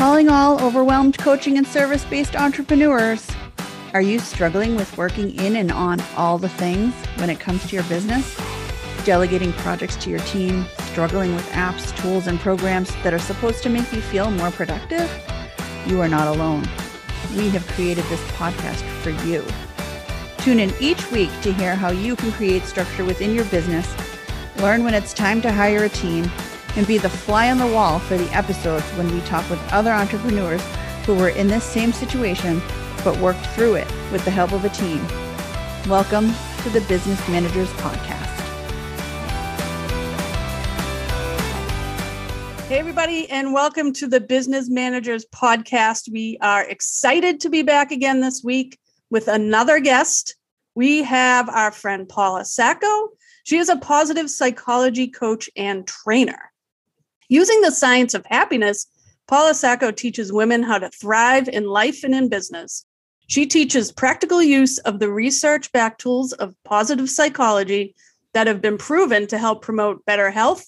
Calling all overwhelmed coaching and service based entrepreneurs. Are you struggling with working in and on all the things when it comes to your business? Delegating projects to your team, struggling with apps, tools, and programs that are supposed to make you feel more productive? You are not alone. We have created this podcast for you. Tune in each week to hear how you can create structure within your business, learn when it's time to hire a team, and be the fly on the wall for the episodes when we talk with other entrepreneurs who were in this same situation but worked through it with the help of a team. Welcome to the Business Managers Podcast. Hey, everybody, and welcome to the Business Managers Podcast. We are excited to be back again this week with another guest. We have our friend Paula Sacco. She is a positive psychology coach and trainer. Using the science of happiness, Paula Sacco teaches women how to thrive in life and in business. She teaches practical use of the research backed tools of positive psychology that have been proven to help promote better health,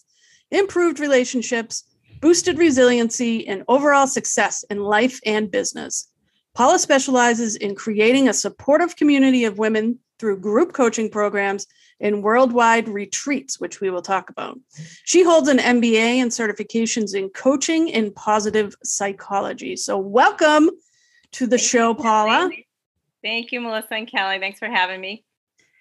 improved relationships, boosted resiliency, and overall success in life and business. Paula specializes in creating a supportive community of women through group coaching programs and worldwide retreats, which we will talk about. She holds an MBA and certifications in coaching and positive psychology. So, welcome to the Thank show, you, Paula. Thank you, Melissa and Kelly. Thanks for having me.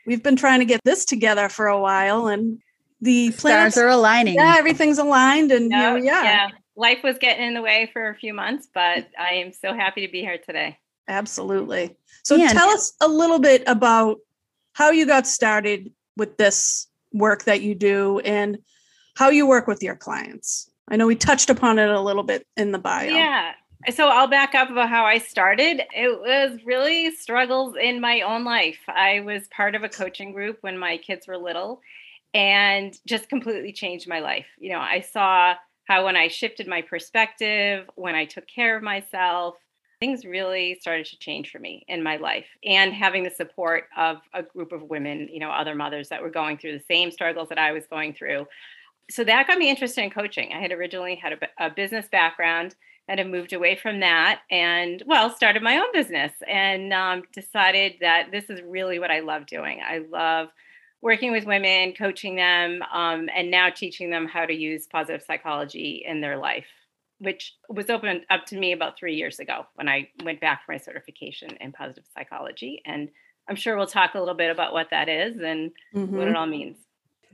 We've been trying to get this together for a while, and the, the plans are aligning. Yeah, everything's aligned, and no, here we are. Yeah, life was getting in the way for a few months, but I am so happy to be here today. Absolutely. So, and tell us a little bit about how you got started with this work that you do and how you work with your clients. I know we touched upon it a little bit in the bio. Yeah. So I'll back up about how I started. It was really struggles in my own life. I was part of a coaching group when my kids were little and just completely changed my life. You know, I saw how when I shifted my perspective, when I took care of myself, things really started to change for me in my life and having the support of a group of women you know other mothers that were going through the same struggles that i was going through. So that got me interested in coaching. I had originally had a, a business background and have moved away from that and well started my own business and um, decided that this is really what i love doing. I love working with women coaching them um, and now teaching them how to use positive psychology in their life which was opened up to me about three years ago when I went back for my certification in positive psychology. And I'm sure we'll talk a little bit about what that is and mm-hmm. what it all means.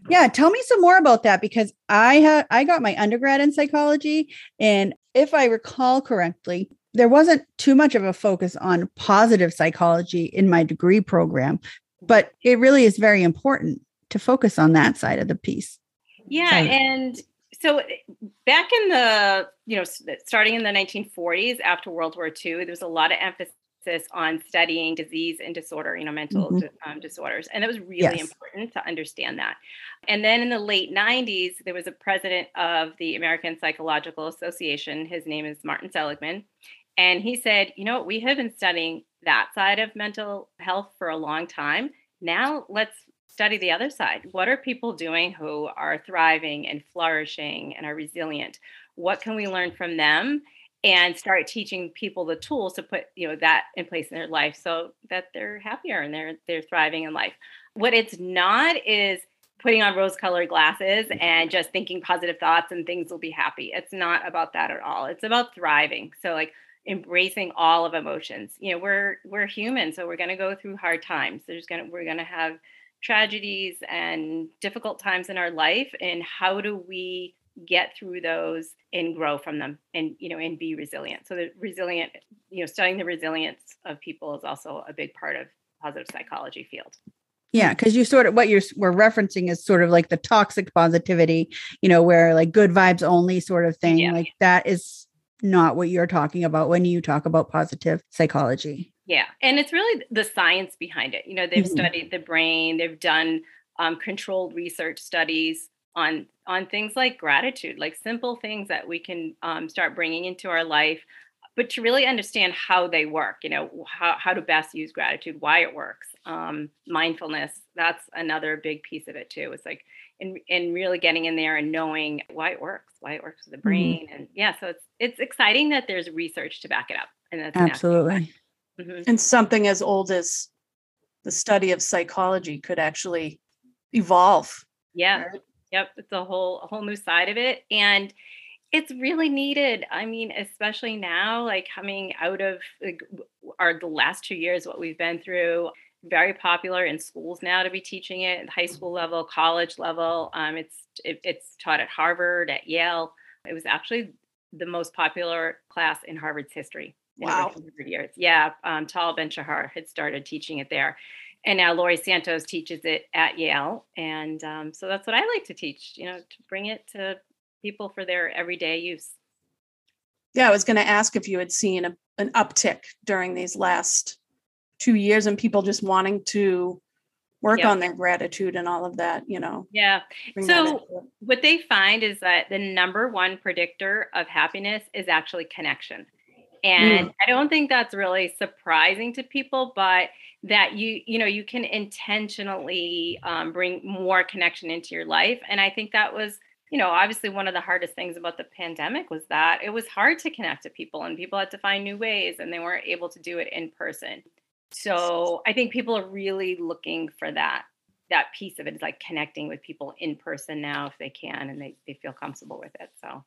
Yeah, tell me some more about that because I had I got my undergrad in psychology and if I recall correctly, there wasn't too much of a focus on positive psychology in my degree program, but it really is very important to focus on that side of the piece. Yeah, so, and so back in the you know starting in the 1940s after world war ii there was a lot of emphasis on studying disease and disorder you know mental mm-hmm. um, disorders and it was really yes. important to understand that and then in the late 90s there was a president of the american psychological association his name is martin seligman and he said you know we have been studying that side of mental health for a long time now let's study the other side. What are people doing who are thriving and flourishing and are resilient? What can we learn from them? And start teaching people the tools to put, you know, that in place in their life so that they're happier and they're they're thriving in life. What it's not is putting on rose-colored glasses and just thinking positive thoughts and things will be happy. It's not about that at all. It's about thriving. So like embracing all of emotions. You know, we're we're human, so we're going to go through hard times. There's going to we're going to have tragedies and difficult times in our life and how do we get through those and grow from them and you know and be resilient. So the resilient you know studying the resilience of people is also a big part of positive psychology field. Yeah because you sort of what you're we're referencing is sort of like the toxic positivity you know where like good vibes only sort of thing yeah. like that is not what you're talking about when you talk about positive psychology yeah. And it's really the science behind it. You know, they've mm-hmm. studied the brain, they've done um, controlled research studies on on things like gratitude, like simple things that we can um, start bringing into our life, but to really understand how they work, you know, how, how to best use gratitude, why it works. Um, mindfulness, that's another big piece of it too. It's like and and really getting in there and knowing why it works, why it works with the mm-hmm. brain, mm-hmm. and yeah, so it's it's exciting that there's research to back it up, and that's absolutely. Mm-hmm. And something as old as the study of psychology could actually evolve. Yeah. Right? Yep. It's a whole a whole new side of it. And it's really needed. I mean, especially now, like coming out of like, our the last two years, what we've been through, very popular in schools now to be teaching it, high school level, college level. Um, it's it, it's taught at Harvard, at Yale. It was actually the most popular class in Harvard's history. Wow. 100 years. Yeah. Um, Tal Ben Shahar had started teaching it there. And now Laurie Santos teaches it at Yale. And um, so that's what I like to teach, you know, to bring it to people for their everyday use. Yeah, I was going to ask if you had seen a, an uptick during these last two years and people just wanting to work yep. on their gratitude and all of that, you know. Yeah. So what they find is that the number one predictor of happiness is actually connection. And mm. I don't think that's really surprising to people, but that you you know you can intentionally um, bring more connection into your life and i think that was you know obviously one of the hardest things about the pandemic was that it was hard to connect to people and people had to find new ways and they weren't able to do it in person so i think people are really looking for that that piece of it is like connecting with people in person now if they can and they, they feel comfortable with it so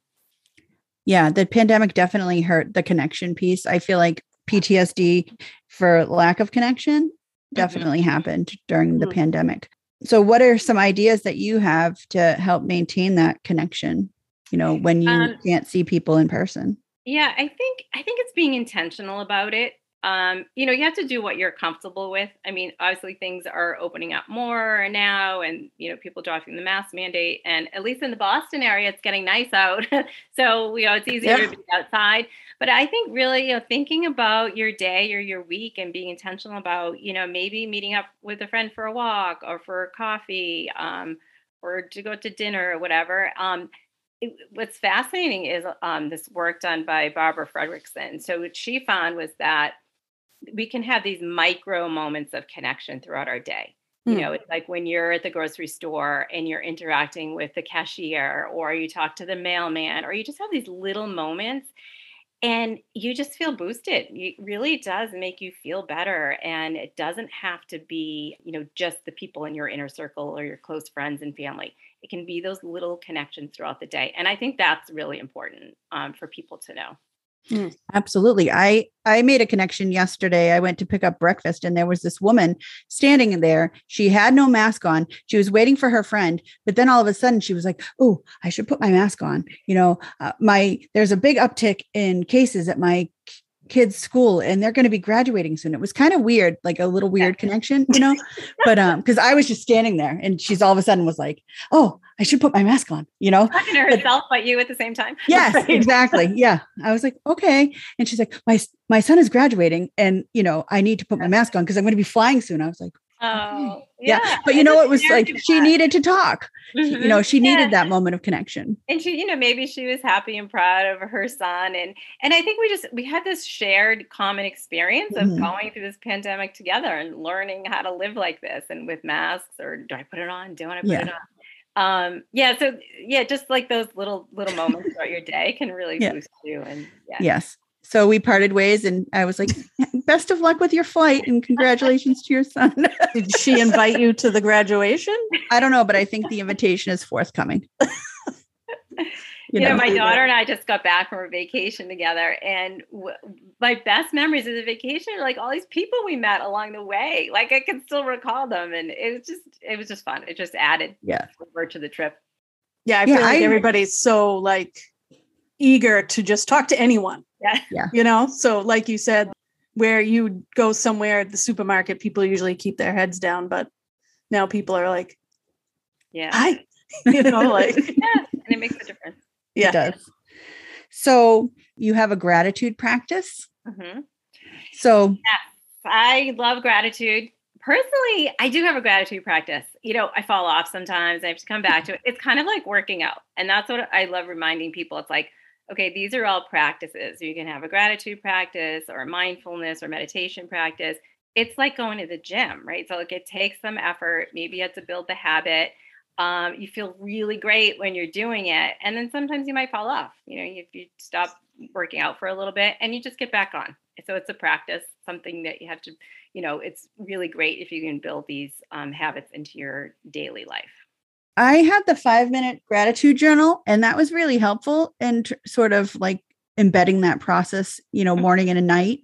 yeah the pandemic definitely hurt the connection piece i feel like PTSD for lack of connection mm-hmm. definitely mm-hmm. happened during the mm-hmm. pandemic. So, what are some ideas that you have to help maintain that connection? You know, when you um, can't see people in person. Yeah, I think I think it's being intentional about it um, you know, you have to do what you're comfortable with. I mean, obviously things are opening up more now and, you know, people dropping the mask mandate. And at least in the Boston area, it's getting nice out. so, you know, it's easier yeah. to be outside. But I think really, you know, thinking about your day or your week and being intentional about, you know, maybe meeting up with a friend for a walk or for coffee um, or to go to dinner or whatever. Um, it, what's fascinating is um, this work done by Barbara Fredrickson. So what she found was that we can have these micro moments of connection throughout our day. You hmm. know, it's like when you're at the grocery store and you're interacting with the cashier, or you talk to the mailman, or you just have these little moments and you just feel boosted. It really does make you feel better. And it doesn't have to be, you know, just the people in your inner circle or your close friends and family. It can be those little connections throughout the day. And I think that's really important um, for people to know. Mm, absolutely. I I made a connection yesterday. I went to pick up breakfast and there was this woman standing there. She had no mask on. She was waiting for her friend, but then all of a sudden she was like, "Oh, I should put my mask on." You know, uh, my there's a big uptick in cases at my kids school and they're going to be graduating soon. It was kind of weird, like a little weird connection, you know, but, um, cause I was just standing there and she's all of a sudden was like, Oh, I should put my mask on, you know, talking to herself, but you at the same time. Yes, right. exactly. Yeah. I was like, okay. And she's like, my, my son is graduating and, you know, I need to put my mask on cause I'm going to be flying soon. I was like, Oh, yeah. yeah. But you know, it was like she needed to talk. Mm-hmm. You know, she needed yeah. that moment of connection. And she, you know, maybe she was happy and proud of her son. And and I think we just we had this shared common experience of mm-hmm. going through this pandemic together and learning how to live like this and with masks or do I put it on? Don't I put yeah. it on? um yeah so yeah just like those little little moments throughout your day can really boost you and yeah. yes so we parted ways and I was like, best of luck with your flight and congratulations to your son. Did she invite you to the graduation? I don't know, but I think the invitation is forthcoming. You, you know, know, my daughter and I just got back from a vacation together, and w- my best memories of the vacation are like all these people we met along the way. Like I can still recall them, and it was just it was just fun. It just added yeah to the trip. Yeah, I feel like I, everybody's so like eager to just talk to anyone. Yeah. Yeah. You know, so like you said, where you go somewhere at the supermarket, people usually keep their heads down, but now people are like, yeah, hi, you know, like, yeah, and it makes a difference. Yeah. It does. So you have a gratitude practice. Mm-hmm. So yes, I love gratitude. Personally, I do have a gratitude practice. You know, I fall off sometimes. I have to come back to it. It's kind of like working out. And that's what I love reminding people. It's like, okay, these are all practices. You can have a gratitude practice or a mindfulness or meditation practice. It's like going to the gym, right? So like it takes some effort. Maybe you have to build the habit. Um, you feel really great when you're doing it. And then sometimes you might fall off. You know, if you stop working out for a little bit and you just get back on. So it's a practice, something that you have to, you know, it's really great if you can build these um, habits into your daily life. I had the five minute gratitude journal, and that was really helpful and sort of like embedding that process, you know, morning and a night.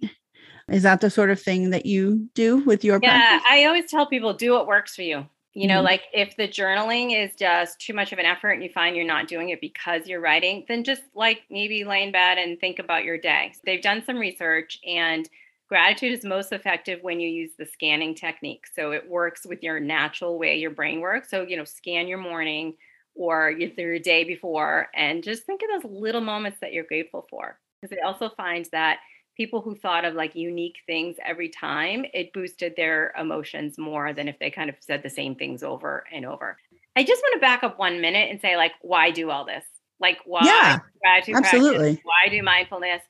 Is that the sort of thing that you do with your Yeah, practice? I always tell people do what works for you. You know, Mhm. like if the journaling is just too much of an effort and you find you're not doing it because you're writing, then just like maybe lay in bed and think about your day. They've done some research and gratitude is most effective when you use the scanning technique. So it works with your natural way your brain works. So, you know, scan your morning or your your day before and just think of those little moments that you're grateful for. Because it also finds that people who thought of like unique things every time, it boosted their emotions more than if they kind of said the same things over and over. I just want to back up one minute and say, like, why do all this? Like, why Yeah, gratitude practice? absolutely. Why do mindfulness?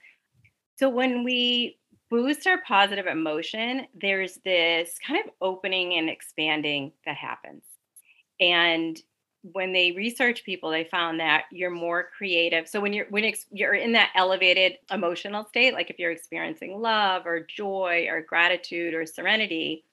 So when we boost our positive emotion, there's this kind of opening and expanding that happens. And when they research people, they found that you're more creative. So when you're when ex- you're in that elevated emotional state, like if you're experiencing love or joy or gratitude or serenity,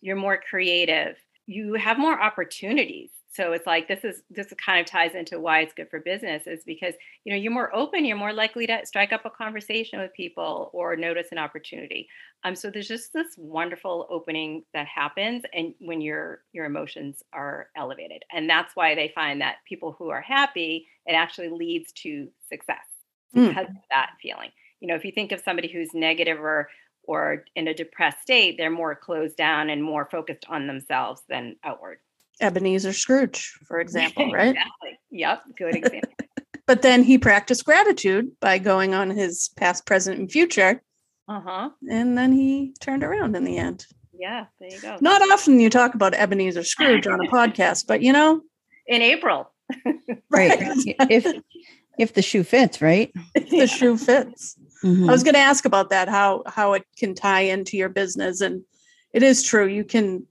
you're more creative. You have more opportunities. So it's like this is this kind of ties into why it's good for business is because you know you're more open, you're more likely to strike up a conversation with people or notice an opportunity. Um, so there's just this wonderful opening that happens, and when your your emotions are elevated, and that's why they find that people who are happy, it actually leads to success Mm. because of that feeling. You know, if you think of somebody who's negative or or in a depressed state, they're more closed down and more focused on themselves than outward. Ebenezer Scrooge, for example, right? exactly. Yep. Good example. But then he practiced gratitude by going on his past, present, and future. uh huh. And then he turned around in the end. Yeah. There you go. Not often you talk about Ebenezer Scrooge on a podcast, but you know, in April. Right. if if the shoe fits, right? if the shoe fits. Mhm. I was going to ask about that how how it can tie into your business and it is true you can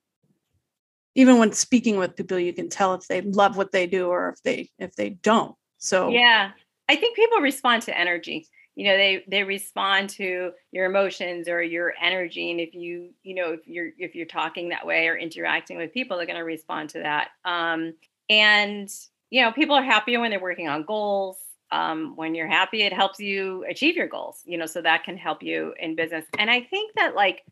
even when speaking with people you can tell if they love what they do or if they if they don't. So Yeah. I think people respond to energy. You know, they they respond to your emotions or your energy. And if you, you know, if you're if you're talking that way or interacting with people, they're gonna respond to that. Um, and you know, people are happier when they're working on goals. Um, when you're happy, it helps you achieve your goals, you know, so that can help you in business. And I think that like,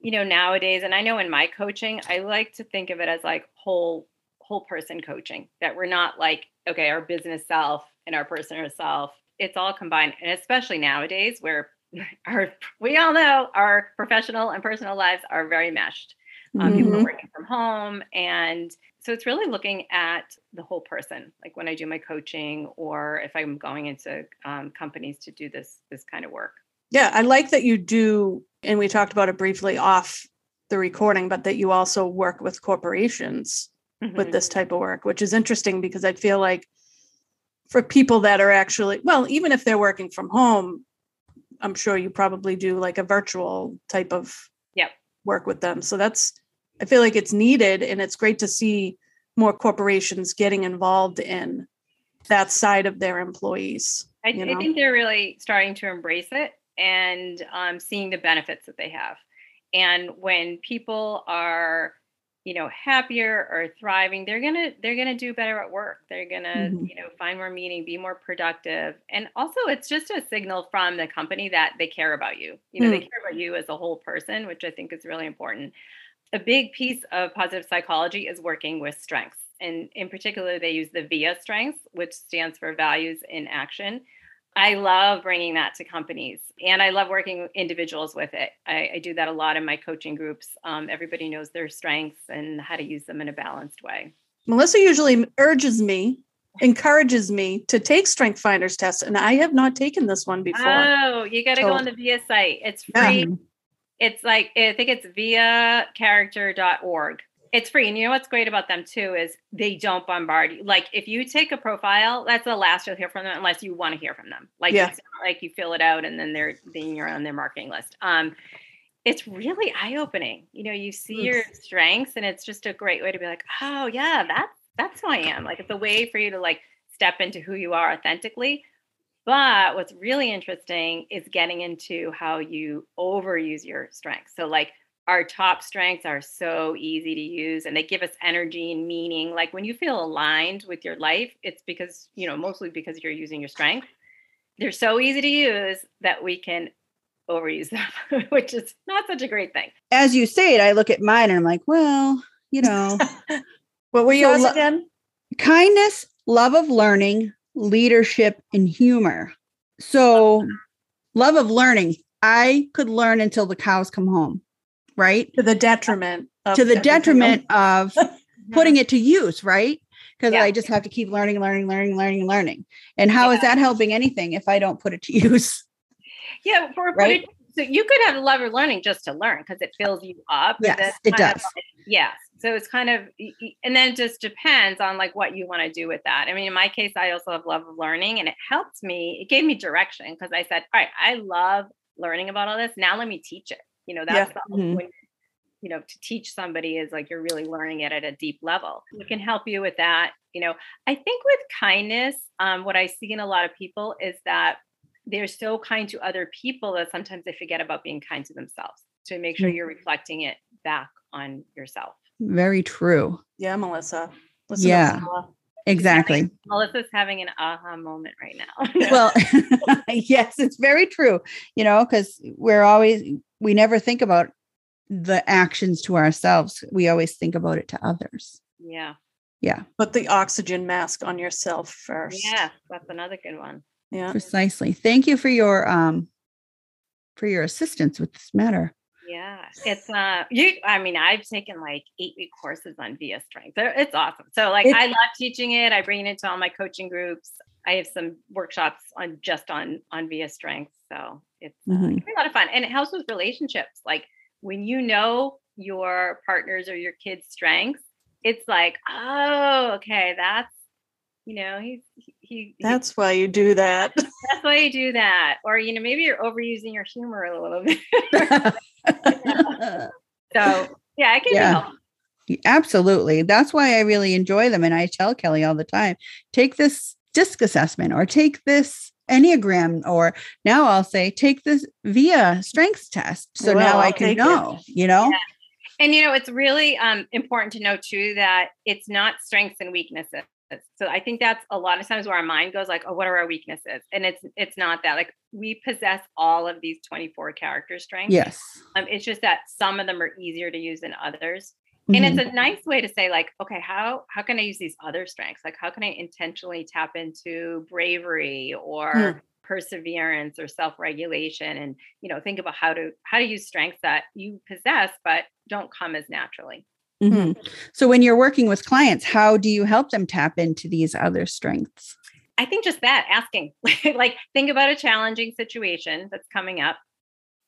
you know, nowadays, and I know in my coaching, I like to think of it as like whole whole person coaching that we're not like okay our business self and our personal self it's all combined and especially nowadays where our we all know our professional and personal lives are very meshed um, people are Mhm. working from home and so it's really looking at the whole person like when i do my coaching or if i'm going into um, companies to do this this kind of work yeah, I like that you do and we talked about it briefly off the recording but that you also work with corporations with Mhm. this type of work, which is interesting because I feel like for people that are actually, well, even if they're working from home, I'm sure you probably do like a virtual type of Yep. work with them. So that's, I feel like it's needed and it's great to see more corporations getting involved in that side of their employees. I, you I think they're really starting to embrace it and um, seeing the benefits that they have. And when people are, you know, happier or thriving, they're gonna they're gonna do better at work. They're gonna, Mhm. you know, find more meaning, be more productive, and also it's just a signal from the company that they care about you. You know, they care about you as a whole person, which I think is really important. A big piece of positive psychology is working with strengths. And in particular, they use the VIA strengths, which stands for values in action. I love bringing that to companies and I love working with individuals with it. I, I do that a lot in my coaching groups. Um, everybody knows their strengths and how to use them in a balanced way. Melissa usually urges me, encourages me to take Strength Finders test, and I have not taken this one before. Oh, you got to go on the VIA site. It's Yeah. free. It's like, I think it's viacharacter.org. It's free. And you know what's great about them too is they don't bombard you. Like if you take a profile, that's the last you'll hear from them unless you want to hear from them. Like Yeah. like you fill it out and then they're then you're on their marketing list. Um it's really eye-opening. You know, you see Mm. your strengths and it's just a great way to be like, oh yeah, that's that's who I am. Like it's a way for you to like step into who you are authentically. But what's really interesting is getting into how you overuse your strengths. So like our top strengths are so easy to use and they give us energy and meaning. Like when you feel aligned with your life, it's because, you know, mostly because you're using your strength. They're so easy to use that we can overuse them, which is not such a great thing. As you say it, I look at mine and I'm like, well, you know, what were yours lo- again? kindness, love of learning, leadership, and humor. So, love of learning, I could learn until the cows come home, right? To the detriment. Of to the detriment of putting it to use, right? Because Yeah. I just have to keep learning, learning, learning, learning, learning. And how is Yeah. that helping anything if I don't put it to use? Yeah, for Right? it- so you could have a love of learning just to learn because it fills you up. Yes, it of does. yes. So it's kind of, and then it just depends on like what you want to do with that. I mean, in my case, I also have love of learning, and it helped me. It gave me direction because I said, "All right, I love learning about all this. Now let me teach it." You know, that's the, Mhm. when you know to teach somebody is like you're really learning it at a deep level. It can help you with that. You know, I think with kindness, um, what I see in a lot of people is that they're so kind to other people that sometimes they forget about being kind to themselves. To make sure you're reflecting it back on yourself. Very true. Yeah, Melissa. Listen Yeah. Paula. Exactly. Melissa's having an aha moment right now. well yes it's very true you know because we're always we never think about the actions to ourselves we always think about it to others yeah. yeah Put the oxygen mask on yourself first. Yeah. That's another good one. Yeah. precisely thank you for your um for your assistance with this matter Yeah. It's uh you I mean, I've taken like eight week courses on VIA strength. It's awesome. So like It- I love teaching it. I bring it to all my coaching groups. I have some workshops on just on on VIA strength. So it's, it's a lot of fun. And it helps with relationships. Like when you know your partners or your kids' strengths, it's like, oh, okay, that's you know, he's he, he That's why you do that. that's why you do that. Or you know, maybe you're overusing your humor a little bit. So yeah, I can Yeah. help. Absolutely. That's why I really enjoy them. And I tell Kelly all the time take this DISC assessment or take this Enneagram, or now I'll say take this via strengths test. So Well, now I I'll can take it. know, you know? And you know, it's really um, important to know too that it's not strengths and weaknesses. So I think that's a lot of times where our mind goes like, "Oh, what are our weaknesses?" And it's it's not that. Like we possess all of these twenty four character strengths. Yes. Um, it's just that some of them are easier to use than others. And Mhm. it's a nice way to say like, okay, how how can I use these other strengths? Like, how can I intentionally tap into bravery or Hmm. perseverance or self regulation, and you know, think about how to how to use strengths that you possess but don't come as naturally. Mhm. So when you're working with clients, how do you help them tap into these other strengths? I think just that asking, like, think about a challenging situation that's coming up.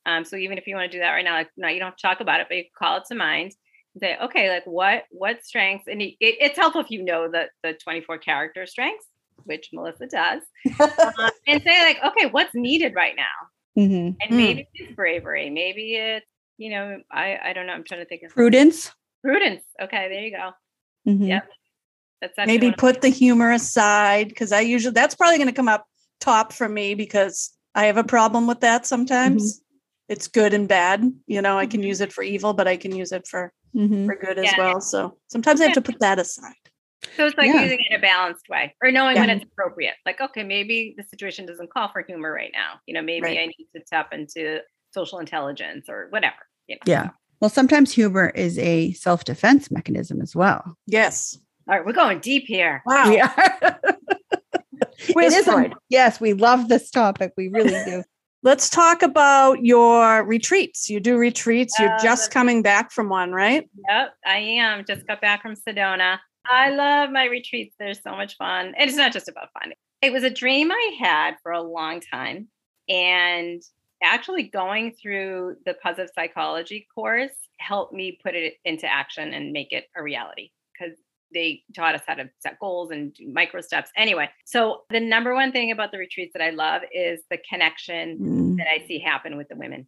Um, so even if you want to do that right now, like, no, you don't have to talk about it, but you call it to mind and say, okay, like what what strengths? And it, it- it's helpful if you know the the 24 character strengths, which Melissa does, uh, and say like, okay, what's needed right now? Mhm. And Mm. maybe it's bravery, maybe it's you know, I I don't know. I'm trying to think of Prudence. Prudence. Okay, there you go. Mhm. Yep. That's Maybe one of- put the humor aside because I usually that's probably going to come up top for me because I have a problem with that sometimes. It's good and bad. You know, I can use it for evil, but I can use it for Mhm. for good as well. So sometimes I have to put that aside. So it's like Yeah. using it in a balanced way or knowing when it's appropriate. Like, okay, maybe the situation doesn't call for humor right now. You know, maybe Right. I need to tap into social intelligence or whatever. You know. Yeah. Well, sometimes humor is a self defense mechanism as well. Yes. All right, we're going deep here. Wow. We are. It is a- yes, we love this topic. We really do. Let's talk about your retreats. You do retreats. You're Uh, just coming back from one, right? Yep, I am. Just got back from Sedona. I love my retreats. They're so much fun. And it's not just about fun. It was a dream I had for a long time. And actually going through the positive psychology course helped me put it into action and make it a reality because they taught us how to set goals and do micro steps. Anyway, so the number one thing about the retreats that I love is the connection Mm. that I see happen with the women.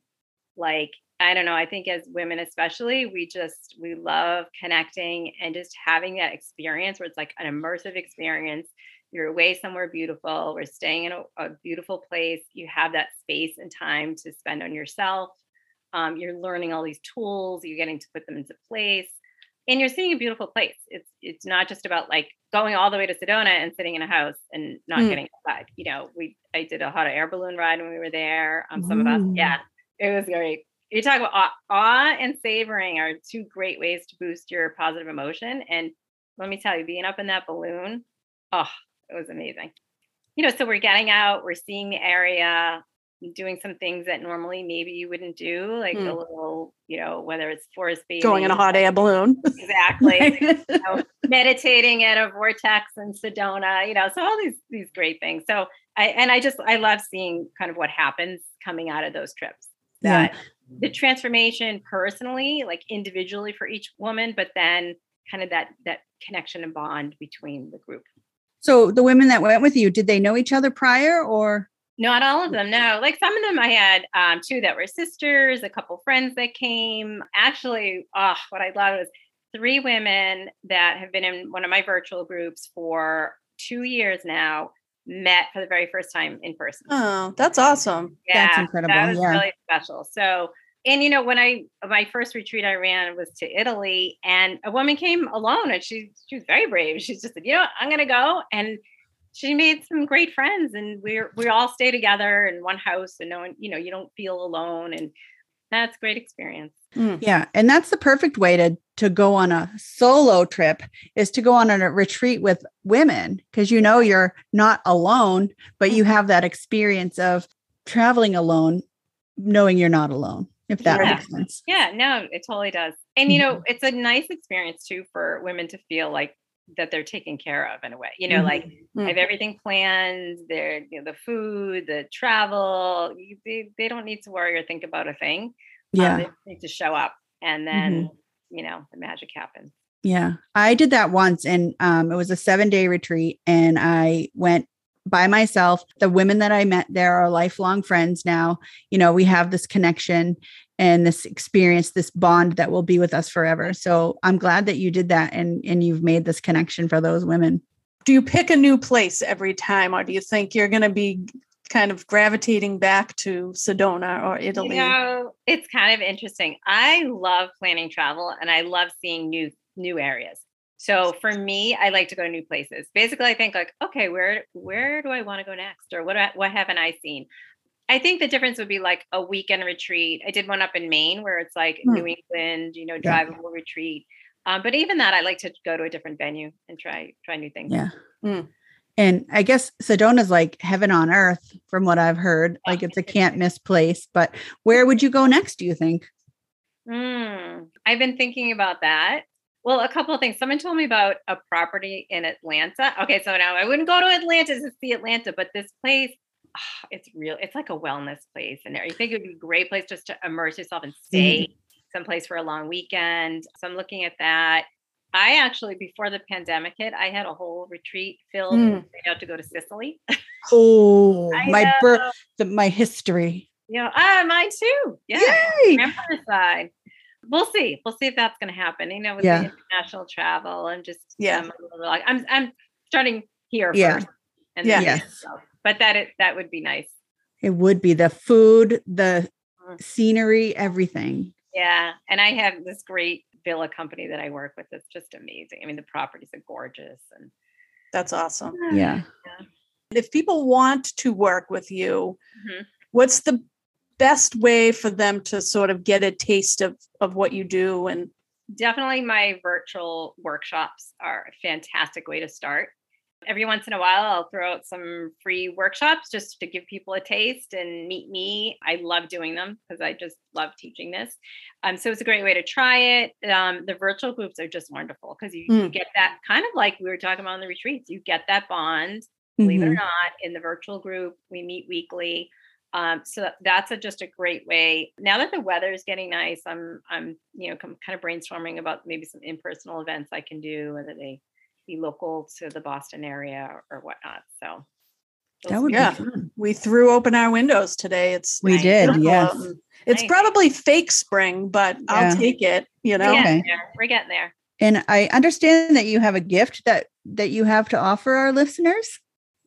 Like I don't know. I think as women, especially, we just we love connecting and just having that experience where it's like an immersive experience. You're away somewhere beautiful. We're staying in a, a beautiful place. You have that space and time to spend on yourself. Um, you're learning all these tools. You're getting to put them into place, and you're seeing a beautiful place. It's it's not just about like going all the way to Sedona and sitting in a house and not mm. getting outside. You know, we I did a hot air balloon ride when we were there. Um, some Ooh. of us, yeah, it was great you talk about awe, awe and savoring are two great ways to boost your positive emotion. And let me tell you, being up in that balloon, oh, it was amazing. You know, so we're getting out, we're seeing the area, doing some things that normally maybe you wouldn't do, like mm. a little, you know, whether it's forest bathing, going in a hot air balloon, exactly, you know, meditating at a vortex in Sedona, you know, so all these these great things. So I and I just I love seeing kind of what happens coming out of those trips. That yeah the transformation personally, like individually for each woman, but then kind of that that connection and bond between the group. So the women that went with you, did they know each other prior or? Not all of them, no. Like some of them, I had um, two that were sisters, a couple friends that came. Actually, oh, what I love was three women that have been in one of my virtual groups for two years now met for the very first time in person. Oh, that's awesome. Yeah, that's incredible. That was yeah. really special. So and you know when i my first retreat i ran was to italy and a woman came alone and she she was very brave she just said you know i'm gonna go and she made some great friends and we're we all stay together in one house and no one you know you don't feel alone and that's great experience mm. yeah and that's the perfect way to to go on a solo trip is to go on a retreat with women because you know you're not alone but you mm-hmm. have that experience of traveling alone knowing you're not alone if that yeah. makes sense. Yeah, no, it totally does. And you know, mm-hmm. it's a nice experience too for women to feel like that they're taken care of in a way. You know, mm-hmm. like mm-hmm. I have everything planned. They're you know, the food, the travel. They they don't need to worry or think about a thing. Um, yeah, um, they need to show up, and then mm-hmm. you know the magic happens. Yeah, I did that once, and um, it was a seven day retreat, and I went by myself. The women that I met there are lifelong friends now. You know, we have this connection and this experience, this bond that will be with us forever. So I'm glad that you did that and and you've made this connection for those women. Do you pick a new place every time, or do you think you're going to be kind of gravitating back to Sedona or Italy? You know, it's kind of interesting. I love planning travel and I love seeing new new areas. So for me, I like to go to new places. Basically, I think like, okay, where where do I want to go next, or what what haven't I seen? I think the difference would be like a weekend retreat. I did one up in Maine where it's like mm. New England, you know, drivable yeah. retreat. Um, but even that, I like to go to a different venue and try try new things. Yeah. Mm. And I guess Sedona's like heaven on earth, from what I've heard. Like it's a can't miss place. But where would you go next? Do you think? Mm, I've been thinking about that. Well, a couple of things. Someone told me about a property in Atlanta. Okay, so now I wouldn't go to Atlanta to see Atlanta, but this place, oh, it's real. It's like a wellness place, and I think it would be a great place just to immerse yourself and stay mm-hmm. someplace for a long weekend. So I'm looking at that. I actually, before the pandemic hit, I had a whole retreat filled mm. out to go to Sicily. Oh, my birth, the, my history. Yeah, ah, mine too. Yeah, Yay! side we'll see. We'll see if that's going to happen. You know, with yeah. the international travel, I'm just yeah. I'm, like, I'm I'm starting here yeah. first, and yeah, yes. but that it that would be nice. It would be the food, the mm. scenery, everything. Yeah, and I have this great villa company that I work with. It's just amazing. I mean, the properties are gorgeous, and that's awesome. Yeah. yeah. If people want to work with you, mm-hmm. what's the best way for them to sort of get a taste of of what you do and definitely my virtual workshops are a fantastic way to start every once in a while i'll throw out some free workshops just to give people a taste and meet me i love doing them because i just love teaching this um, so it's a great way to try it um, the virtual groups are just wonderful because you, mm. you, get that kind of like we were talking about in the retreats you get that bond believe mm-hmm. it or mm-hmm. not in the virtual group we meet weekly um, so that's a, just a great way. Now that the weather is getting nice, I'm I'm you know kind of brainstorming about maybe some impersonal events I can do, whether they be local to the Boston area or, or whatnot. So that would yeah. We threw open our windows today. It's we did, yes. It's Nice. probably fake spring, but Yeah. I'll take it, you We're know. Okay. getting. We're getting there. And I understand that you have a gift that that you have to offer our listeners.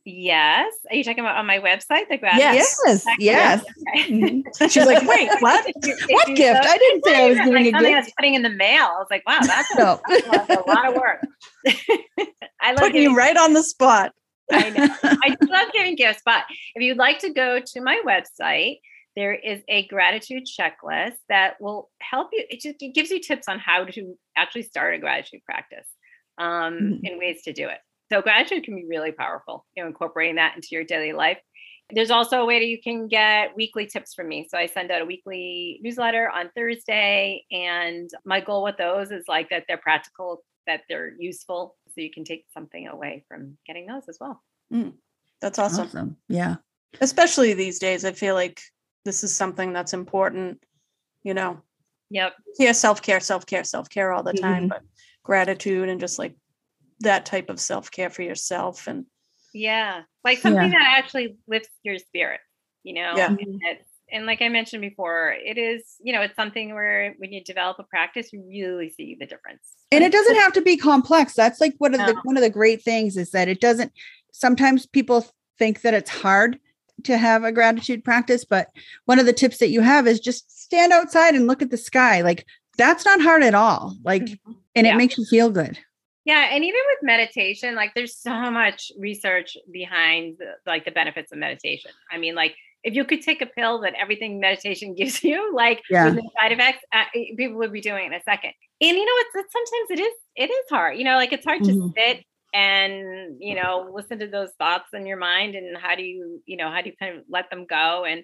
Yes. Are you talking about on my website, the grad? Yes. Yes, yes. Okay. Mhm. She's like, wait, what? If you- if What gift? go- I didn't say I was Like giving a something I gift. was putting in the mail. I was like, wow, that's a, that's a lot of work. I love Putting you right on the spot. I know. I love giving gifts, but if you'd like to go to my website, there is a gratitude checklist that will help you. It just it gives you tips on how to actually start a gratitude practice um, Mhm. and ways to do it. So gratitude can be really powerful, you know, incorporating that into your daily life. There's also a way that you can get weekly tips from me. So I send out a weekly newsletter on Thursday. And my goal with those is like that they're practical, that they're useful. So you can take something away from getting those as well. That's awesome. Awesome. Yeah. Especially these days. I feel like this is something that's important, you know. Yep. Yeah, self-care, self-care, self-care all the time, Mhm. but gratitude and just like that type of self-care for yourself and Yeah. Like something that actually lifts your spirit, you know? Yeah. And, and like I mentioned before, it is, you know, it's something where when you develop a practice, you really see the difference. And it doesn't have to be complex. That's like one of the one of the great things is that it doesn't sometimes people think that it's hard to have a gratitude practice, but one of the tips that you have is just stand outside and look at the sky. Like that's not hard at all. Like and Mm-hmm. Yeah. it makes you feel good. Yeah, and even with meditation, like there's so much research behind the, like the benefits of meditation. I mean, like if you could take a pill that everything meditation gives you, like Yeah. with no side effects, uh, eh, people would be doing it in a second. And you know, it's, it's sometimes it is it is hard. You know, like it's hard Mhm. to sit and you know listen to those thoughts in your mind, and how do you you know how do you kind of let them go? And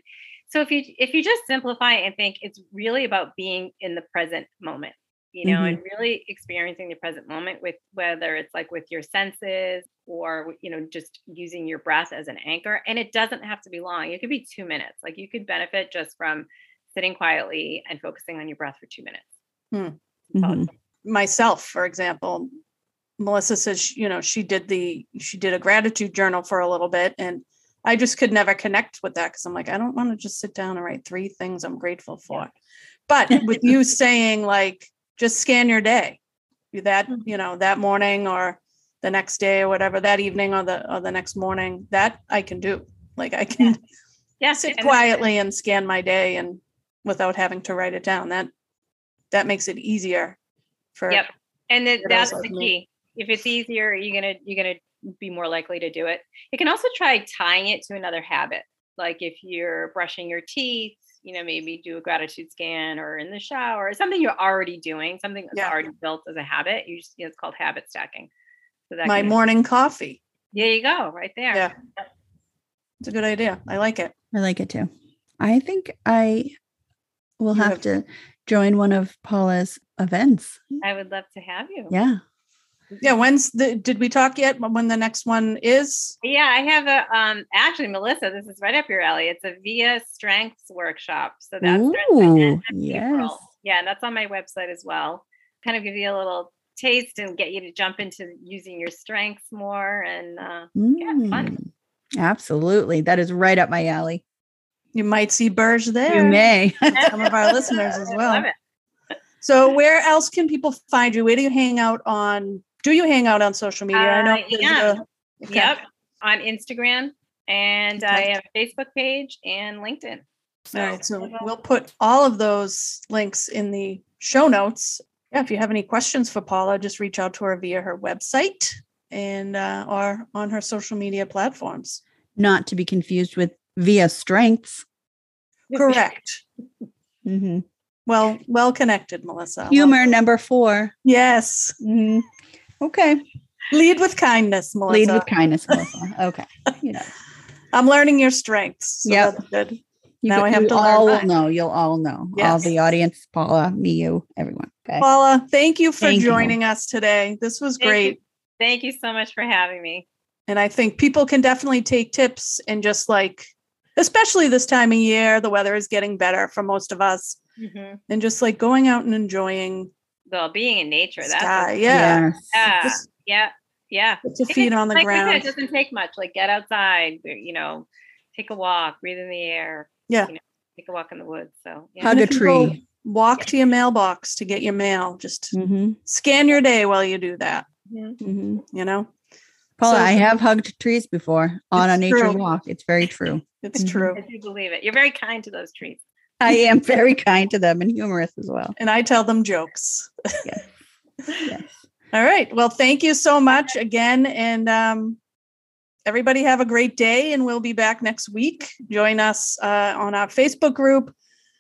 so if you if you just simplify and think it's really about being in the present moment you know, and really experiencing the present moment with whether it's like with your senses or, you know, just using your breath as an anchor. And it doesn't have to be long, it could be two minutes. Like you could benefit just from sitting quietly and focusing on your breath for two minutes. Hmm. Mhm. it's- myself, for example, Melissa says, you know, she did the, she did a gratitude journal for a little bit. And I just could never connect with that because I'm like, I don't want to just sit down and write three things I'm grateful for. But with you saying, like, just scan your day, that, Mhm. you know, that morning or the next day or whatever, that evening or the, or the next morning, that I can do. Like, I can Yeah. sit quietly and scan my day and without having to write it down. That, that makes it easier for Yep. And that, that's the me. key. If it's easier, you're gonna you're gonna be more likely to do it. You can also try tying it to another habit. Like if you're brushing your teeth, you know, maybe do a gratitude scan or in the shower, something you're already doing, something that's Yeah. already built as a habit. You just, you know, it's called habit stacking. So that my can- morning coffee. There you go, right there. Yeah. It's a good idea. I like it. I like it too. I think I will have, have- to join one of Paula's events. I would love to have you. Yeah. Yeah. When's the, did we talk yet when the next one is? Yeah, I have a um actually Melissa, this is right up your alley. It's a Via Strengths workshop. So that's Ooh, yes. April. Yeah, and that's on my website as well. Kind of give you a little taste and get you to jump into using your strengths more. And uh, Yeah, fun. Mm, Absolutely. That is right up my alley. You might see Burge there. You may. Some of our listeners as I well. love it. So where else can people find you? Where do you hang out on? Do you hang out on social media? I know. Uh, yeah. a- okay. Yep, on Instagram, and I have a Facebook page and LinkedIn. All right. So we'll put all of those links in the show notes. Yeah. If you have any questions for Paula, just reach out to her via her website and uh, or on her social media platforms. Not to be confused with via strengths. Correct. Mhm. Well, well connected, Melissa. Well- Humor number four. Yes. Mhm. Okay. Lead with kindness, Melissa. Lead with kindness, Melissa. Okay. You know, I'm learning your strengths. So Yep. that's good. you Now go- I have you to learn all will know. You'll all know. All Yes. the audience, Paula, me, you, everyone. Okay. Paula, thank you for Thank you. joining us today. This was Thank you. great. Thank you so much for having me. And I think people can definitely take tips and just like, especially this time of year, the weather is getting better for most of us. Mhm. And just like going out and enjoying Well, being in nature, that's sky. Yeah. Yeah, Just yeah, yeah. put your feet on the like we said, ground. it doesn't take much. Like get outside, you know, take a walk, breathe in the air. Yeah. You know, take a walk in the woods. So yeah. Hug a if you go tree. Walk to your mailbox to get your mail. Just hmm scan your day while you do that. Mhm. hmm You know, Paula, So- I have hugged trees before on a nature true. walk. It's very true. it's Mhm. true. I do believe it. You're very kind to those trees. I am very kind to them and humorous as well. And I tell them jokes. Yes. Yes. All right. Well, thank you so much again. And um, everybody have a great day. And we'll be back next week. Join us uh, on our Facebook group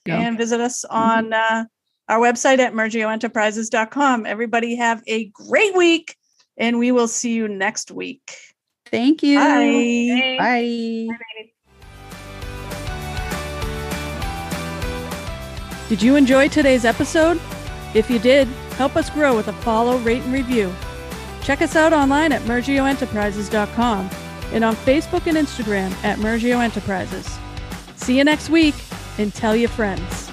Yeah. and visit us on uh, our website at murgioenterprises.com. Everybody have a great week. And we will see you next week. Thank you. Bye. Thanks. Bye. Did you enjoy today's episode? If you did, help us grow with a follow, rate, and review. Check us out online at murgioenterprises.com and on Facebook and Instagram at Murgio Enterprises. See you next week and tell your friends.